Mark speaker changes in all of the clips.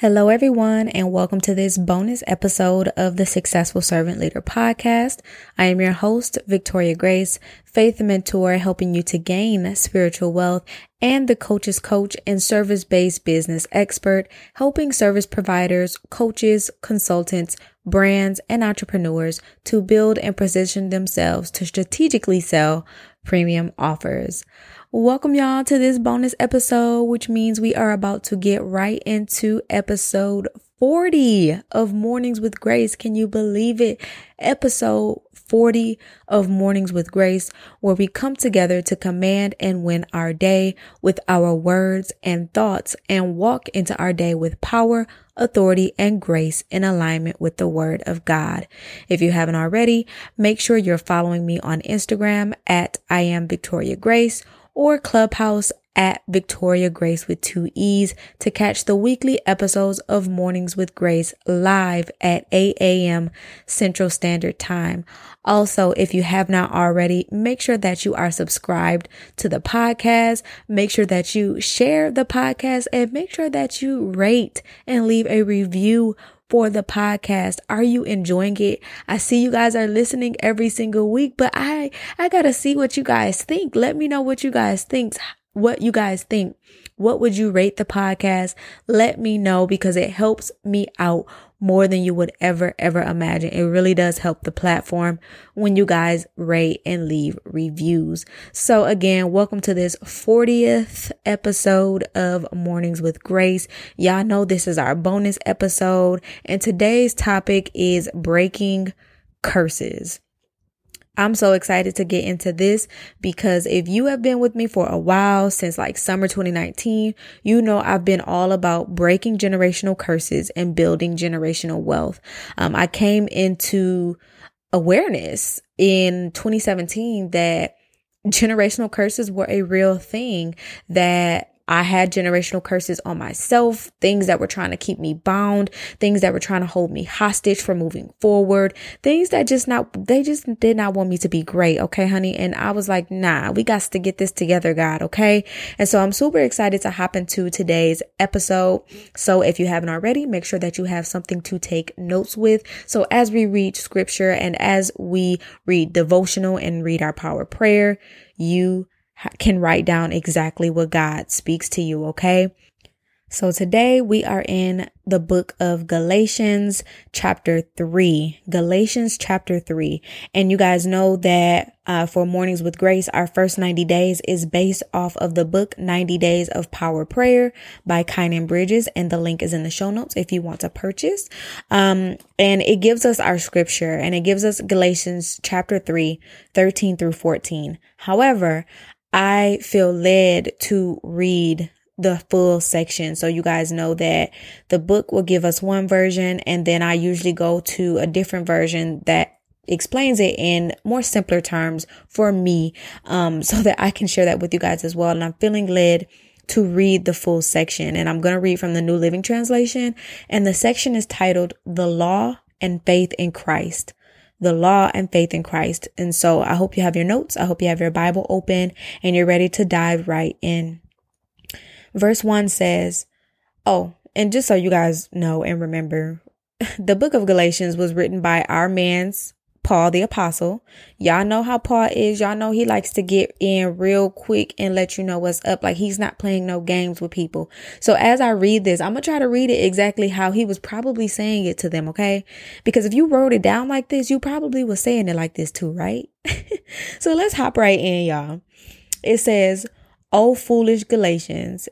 Speaker 1: Hello, everyone, and welcome to this bonus episode of the Successful Servant Leader podcast. I am your host, Victoria Grace, faith mentor, helping you to gain spiritual wealth and the coach's coach and service based business expert, helping service providers, coaches, consultants, brands, and entrepreneurs to build and position themselves to strategically sell premium offers. Welcome y'all to this bonus episode, which means we are about to get right into episode 40 of Mornings with Grace. Can you believe it? Episode 40 of Mornings with Grace, where we come together to command and win our day with our words and thoughts and walk into our day with power, authority, and grace in alignment with the word of God. If you haven't already, make sure you're following me on Instagram at I am Victoria Grace or Clubhouse at Victoria Grace with two E's to catch the weekly episodes of Mornings with Grace live at 8 a.m. Central Standard Time. Also, if you have not already, make sure that you are subscribed to the podcast. Make sure that you share the podcast and make sure that you rate and leave a review for the podcast. Are you enjoying it? I see you guys are listening every single week, but I, I gotta see what you guys think. Let me know what you guys think, what you guys think. What would you rate the podcast? Let me know because it helps me out more than you would ever, ever imagine. It really does help the platform when you guys rate and leave reviews. So again, welcome to this 40th episode of Mornings with Grace. Y'all know this is our bonus episode and today's topic is breaking curses. I'm so excited to get into this because if you have been with me for a while, since like summer 2019, you know I've been all about breaking generational curses and building generational wealth. Um, I came into awareness in 2017 that generational curses were a real thing that I had generational curses on myself, things that were trying to keep me bound, things that were trying to hold me hostage for moving forward, things that just not, they just did not want me to be great. Okay, honey. And I was like, nah, we got to get this together, God. Okay. And so I'm super excited to hop into today's episode. So if you haven't already, make sure that you have something to take notes with. So as we read scripture and as we read devotional and read our power prayer, you can write down exactly what God speaks to you, okay? So today we are in the book of Galatians chapter 3. Galatians chapter 3. And you guys know that uh, for Mornings with Grace, our first 90 days is based off of the book 90 Days of Power Prayer by Kynan Bridges. And the link is in the show notes if you want to purchase. Um, and it gives us our scripture and it gives us Galatians chapter 3, 13 through 14. However, I feel led to read the full section. So you guys know that the book will give us one version and then I usually go to a different version that explains it in more simpler terms for me um so that I can share that with you guys as well. And I'm feeling led to read the full section. And I'm going to read from the New Living Translation. And the section is titled The Law and Faith in Christ the law and faith in Christ. And so I hope you have your notes. I hope you have your Bible open and you're ready to dive right in. Verse one says, Oh, and just so you guys know and remember, the book of Galatians was written by our man's Paul the apostle. Y'all know how Paul is. Y'all know he likes to get in real quick and let you know what's up. Like he's not playing no games with people. So as I read this, I'm going to try to read it exactly how he was probably saying it to them. Okay. Because if you wrote it down like this, you probably was saying it like this too, right? so let's hop right in, y'all. It says, O foolish Galatians,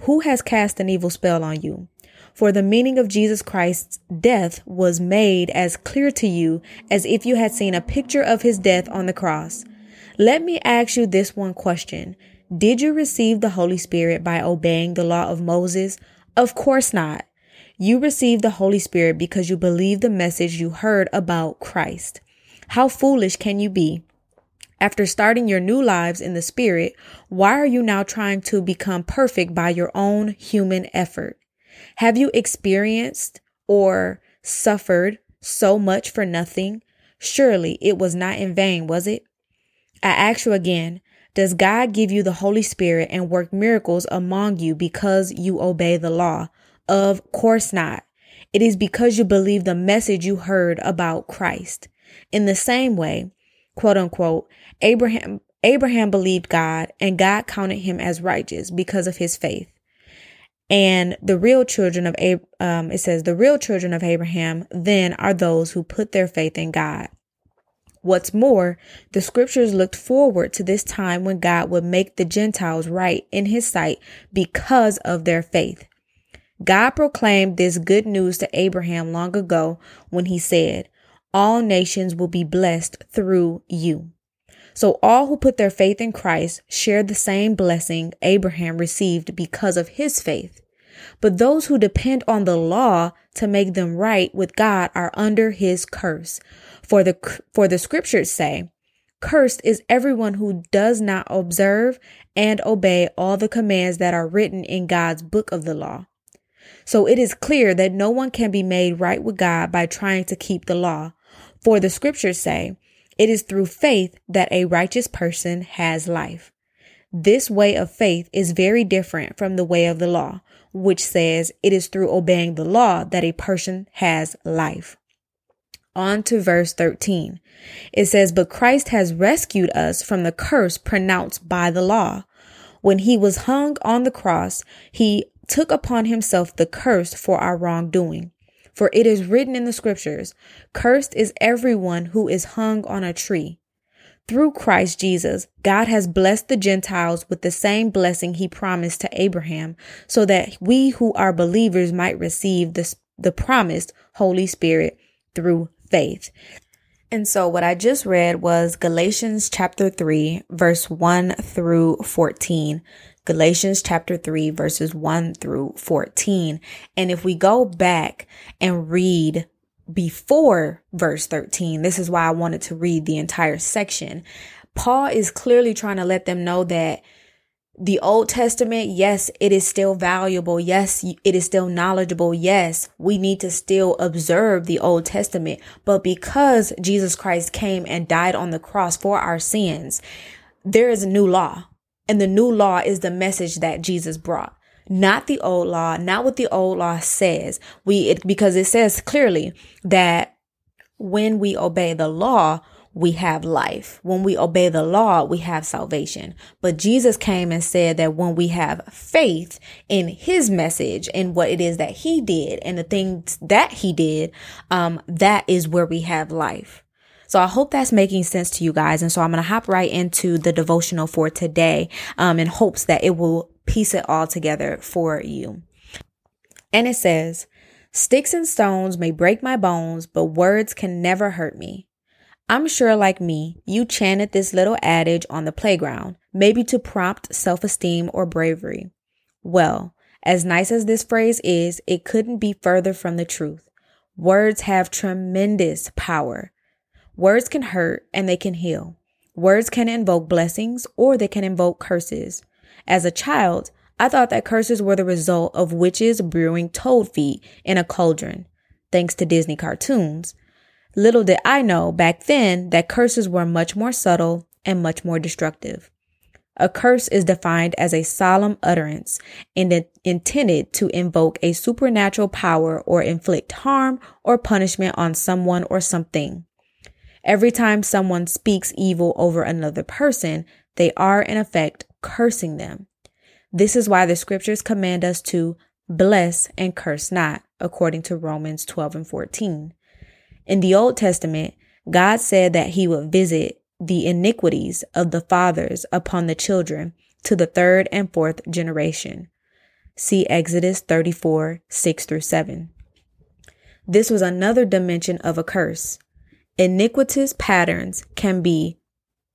Speaker 1: who has cast an evil spell on you? For the meaning of Jesus Christ's death was made as clear to you as if you had seen a picture of his death on the cross. Let me ask you this one question. Did you receive the Holy Spirit by obeying the law of Moses? Of course not. You received the Holy Spirit because you believed the message you heard about Christ. How foolish can you be? After starting your new lives in the Spirit, why are you now trying to become perfect by your own human effort? Have you experienced or suffered so much for nothing? Surely it was not in vain, was it? I ask you again, does God give you the Holy Spirit and work miracles among you because you obey the law? Of course not. It is because you believe the message you heard about Christ. In the same way, quote unquote, Abraham Abraham believed God and God counted him as righteous because of his faith. And the real children of Ab- um, it says the real children of Abraham then are those who put their faith in God. What's more, the scriptures looked forward to this time when God would make the Gentiles right in his sight because of their faith. God proclaimed this good news to Abraham long ago when he said, all nations will be blessed through you. So all who put their faith in Christ share the same blessing Abraham received because of his faith. But those who depend on the law to make them right with God are under his curse. For the, for the scriptures say, cursed is everyone who does not observe and obey all the commands that are written in God's book of the law. So it is clear that no one can be made right with God by trying to keep the law. For the scriptures say, it is through faith that a righteous person has life. This way of faith is very different from the way of the law, which says it is through obeying the law that a person has life. On to verse 13. It says, But Christ has rescued us from the curse pronounced by the law. When he was hung on the cross, he took upon himself the curse for our wrongdoing. For it is written in the scriptures, Cursed is everyone who is hung on a tree. Through Christ Jesus, God has blessed the Gentiles with the same blessing he promised to Abraham, so that we who are believers might receive the, the promised Holy Spirit through faith. And so what I just read was Galatians chapter 3, verse 1 through 14. Galatians chapter 3 verses 1 through 14. And if we go back and read before verse 13, this is why I wanted to read the entire section. Paul is clearly trying to let them know that the Old Testament, yes, it is still valuable. Yes, it is still knowledgeable. Yes, we need to still observe the Old Testament. But because Jesus Christ came and died on the cross for our sins, there is a new law. And the new law is the message that Jesus brought. Not the old law, not what the old law says. We, it, because it says clearly that when we obey the law, we have life. When we obey the law, we have salvation. But Jesus came and said that when we have faith in his message and what it is that he did and the things that he did, um, that is where we have life. So I hope that's making sense to you guys. And so I'm going to hop right into the devotional for today, um, in hopes that it will piece it all together for you. And it says, Sticks and stones may break my bones, but words can never hurt me. I'm sure, like me, you chanted this little adage on the playground, maybe to prompt self esteem or bravery. Well, as nice as this phrase is, it couldn't be further from the truth. Words have tremendous power. Words can hurt and they can heal. Words can invoke blessings or they can invoke curses. As a child, I thought that curses were the result of witches brewing toad feet in a cauldron, thanks to Disney cartoons. Little did I know back then that curses were much more subtle and much more destructive. A curse is defined as a solemn utterance and intended to invoke a supernatural power or inflict harm or punishment on someone or something. Every time someone speaks evil over another person, they are in effect cursing them. This is why the scriptures command us to bless and curse not, according to Romans 12 and 14. In the Old Testament, God said that he would visit the iniquities of the fathers upon the children to the third and fourth generation. See Exodus 34, 6 through 7. This was another dimension of a curse. Iniquitous patterns can be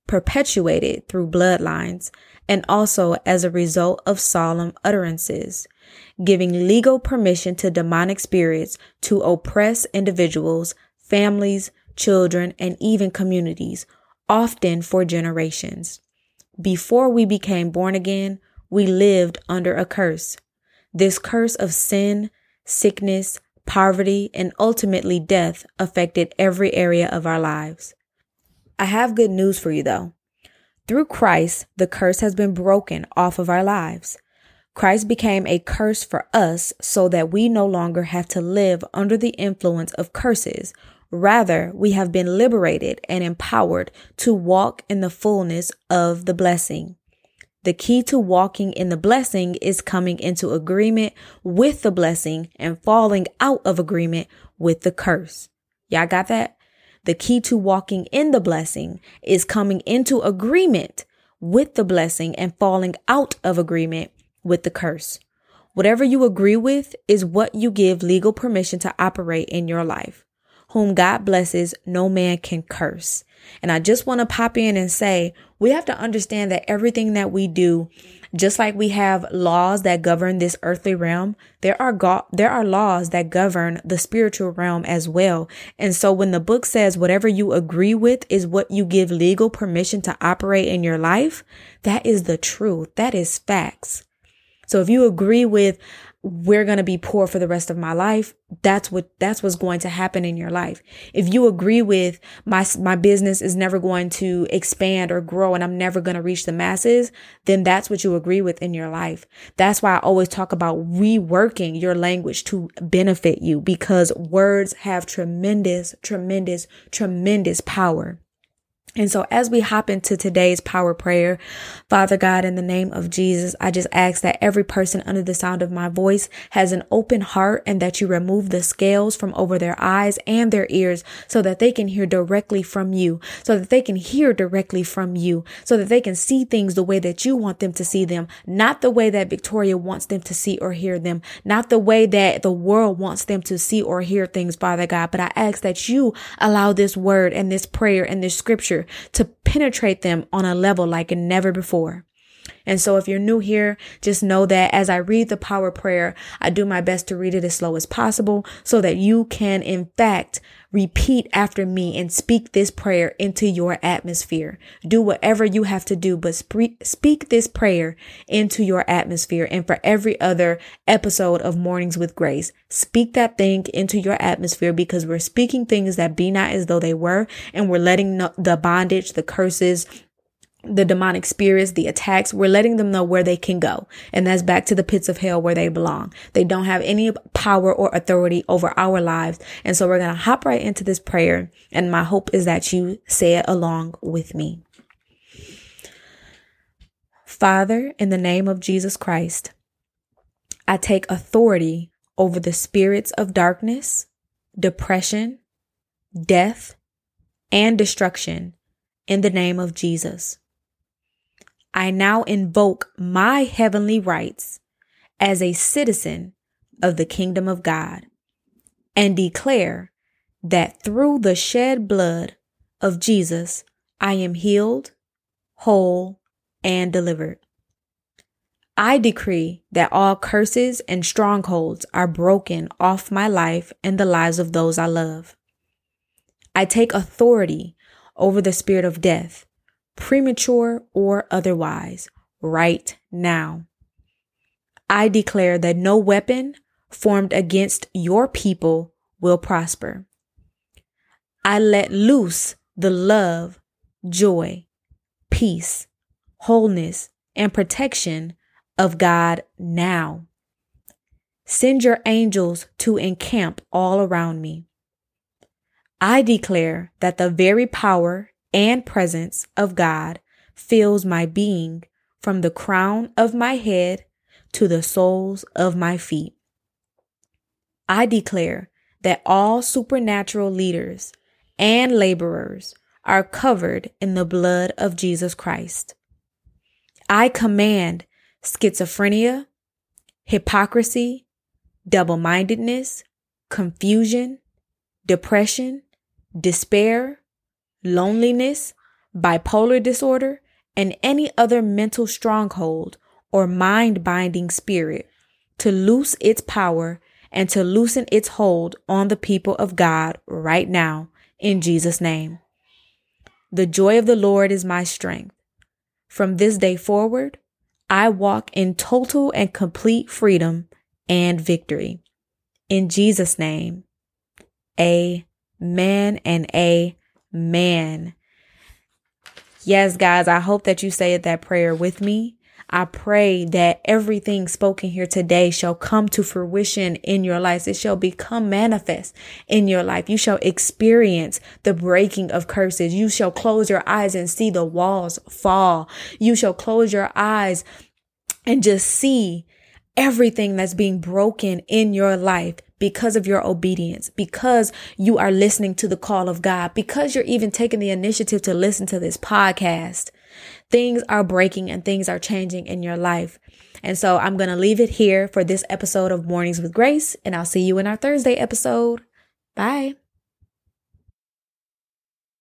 Speaker 1: perpetuated through bloodlines and also as a result of solemn utterances, giving legal permission to demonic spirits to oppress individuals, families, children, and even communities, often for generations. Before we became born again, we lived under a curse. This curse of sin, sickness, poverty, and ultimately death affected every area of our lives. I have good news for you though. Through Christ, the curse has been broken off of our lives. Christ became a curse for us so that we no longer have to live under the influence of curses. Rather, we have been liberated and empowered to walk in the fullness of the blessing. The key to walking in the blessing is coming into agreement with the blessing and falling out of agreement with the curse. Y'all got that? The key to walking in the blessing is coming into agreement with the blessing and falling out of agreement with the curse. Whatever you agree with is what you give legal permission to operate in your life. Whom God blesses, no man can curse. And I just want to pop in and say, we have to understand that everything that we do, just like we have laws that govern this earthly realm, there are go- there are laws that govern the spiritual realm as well. And so when the book says whatever you agree with is what you give legal permission to operate in your life, that is the truth. That is facts. So if you agree with, we're going to be poor for the rest of my life, that's what, that's what's going to happen in your life. If you agree with my, my business is never going to expand or grow and I'm never going to reach the masses, then that's what you agree with in your life. That's why I always talk about reworking your language to benefit you because words have tremendous, tremendous, tremendous power. And so as we hop into today's power prayer, Father God, in the name of Jesus, I just ask that every person under the sound of my voice has an open heart and that you remove the scales from over their eyes and their ears so that they can hear directly from you, so that they can hear directly from you, so that they can see things the way that you want them to see them, not the way that Victoria wants them to see or hear them, not the way that the world wants them to see or hear things, Father God. But I ask that you allow this word and this prayer and this scripture to penetrate them on a level like never before. And so if you're new here, just know that as I read the power prayer, I do my best to read it as slow as possible so that you can in fact repeat after me and speak this prayer into your atmosphere. Do whatever you have to do, but spe- speak this prayer into your atmosphere. And for every other episode of Mornings with Grace, speak that thing into your atmosphere because we're speaking things that be not as though they were. And we're letting the bondage, the curses, the demonic spirits, the attacks, we're letting them know where they can go. And that's back to the pits of hell where they belong. They don't have any power or authority over our lives. And so we're going to hop right into this prayer. And my hope is that you say it along with me. Father, in the name of Jesus Christ, I take authority over the spirits of darkness, depression, death, and destruction in the name of Jesus. I now invoke my heavenly rights as a citizen of the kingdom of God and declare that through the shed blood of Jesus, I am healed, whole, and delivered. I decree that all curses and strongholds are broken off my life and the lives of those I love. I take authority over the spirit of death premature or otherwise, right now. I declare that no weapon formed against your people will prosper. I let loose the love, joy, peace, wholeness, and protection of God now. Send your angels to encamp all around me. I declare that the very power and presence of God fills my being from the crown of my head to the soles of my feet. I declare that all supernatural leaders and laborers are covered in the blood of Jesus Christ. I command schizophrenia, hypocrisy, double mindedness, confusion, depression, despair, loneliness, bipolar disorder, and any other mental stronghold or mind binding spirit to loose its power and to loosen its hold on the people of God right now in Jesus' name. The joy of the Lord is my strength. From this day forward, I walk in total and complete freedom and victory. In Jesus' name, amen and amen man. Yes, guys, I hope that you say that prayer with me. I pray that everything spoken here today shall come to fruition in your life. It shall become manifest in your life. You shall experience the breaking of curses. You shall close your eyes and see the walls fall. You shall close your eyes and just see everything that's being broken in your life because of your obedience, because you are listening to the call of God, because you're even taking the initiative to listen to this podcast. Things are breaking and things are changing in your life. And so I'm going to leave it here for this episode of Mornings with Grace, and I'll see you in our Thursday episode. Bye.